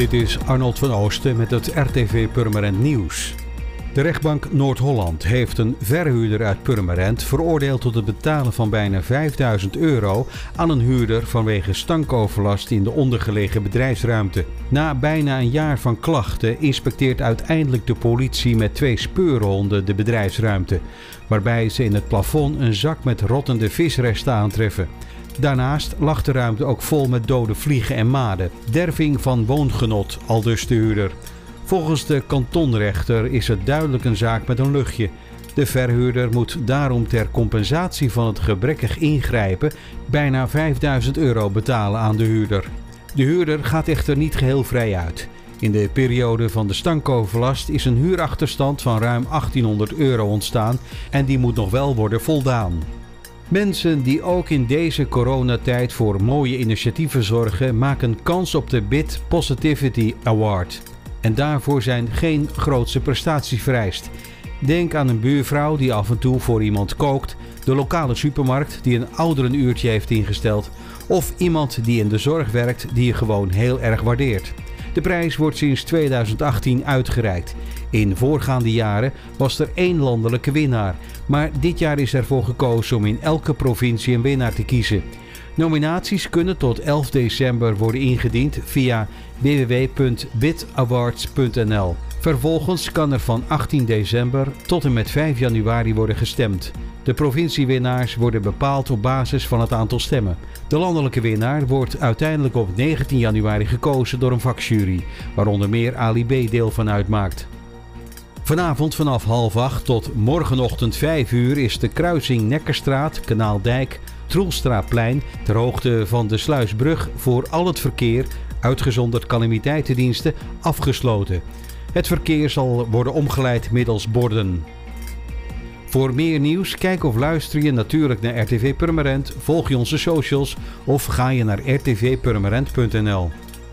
Dit is Arnold van Oosten met het RTV Purmerend Nieuws. De rechtbank Noord-Holland heeft een verhuurder uit Purmerend veroordeeld tot het betalen van bijna 5000 euro aan een huurder vanwege stankoverlast in de ondergelegen bedrijfsruimte. Na bijna een jaar van klachten inspecteert uiteindelijk de politie met twee speurhonden de bedrijfsruimte, waarbij ze in het plafond een zak met rottende visresten aantreffen. Daarnaast lag de ruimte ook vol met dode vliegen en maden. Derving van woongenot, aldus de huurder. Volgens de kantonrechter is het duidelijk een zaak met een luchtje. De verhuurder moet daarom ter compensatie van het gebrekkig ingrijpen bijna 5000 euro betalen aan de huurder. De huurder gaat echter niet geheel vrij uit. In de periode van de stankoverlast is een huurachterstand van ruim 1800 euro ontstaan en die moet nog wel worden voldaan. Mensen die ook in deze coronatijd voor mooie initiatieven zorgen, maken kans op de BIT Positivity Award. En daarvoor zijn geen grootse prestaties vereist. Denk aan een buurvrouw die af en toe voor iemand kookt, de lokale supermarkt die een ouderenuurtje heeft ingesteld, of iemand die in de zorg werkt die je gewoon heel erg waardeert. De prijs wordt sinds 2018 uitgereikt. In voorgaande jaren was er één landelijke winnaar, maar dit jaar is ervoor gekozen om in elke provincie een winnaar te kiezen. Nominaties kunnen tot 11 december worden ingediend via www.bitawards.nl. Vervolgens kan er van 18 december tot en met 5 januari worden gestemd. De provinciewinnaars worden bepaald op basis van het aantal stemmen. De landelijke winnaar wordt uiteindelijk op 19 januari gekozen door een vakjury, waar onder meer Ali B deel van uitmaakt. Vanavond vanaf half acht tot morgenochtend 5 uur is de kruising Nekkerstraat, Kanaaldijk, Troelstraapplein ter hoogte van de Sluisbrug voor al het verkeer, uitgezonderd calamiteitendiensten, afgesloten. Het verkeer zal worden omgeleid middels borden. Voor meer nieuws, kijk of luister je natuurlijk naar RTV Purmerend, volg je onze socials of ga je naar rtvpurmerend.nl.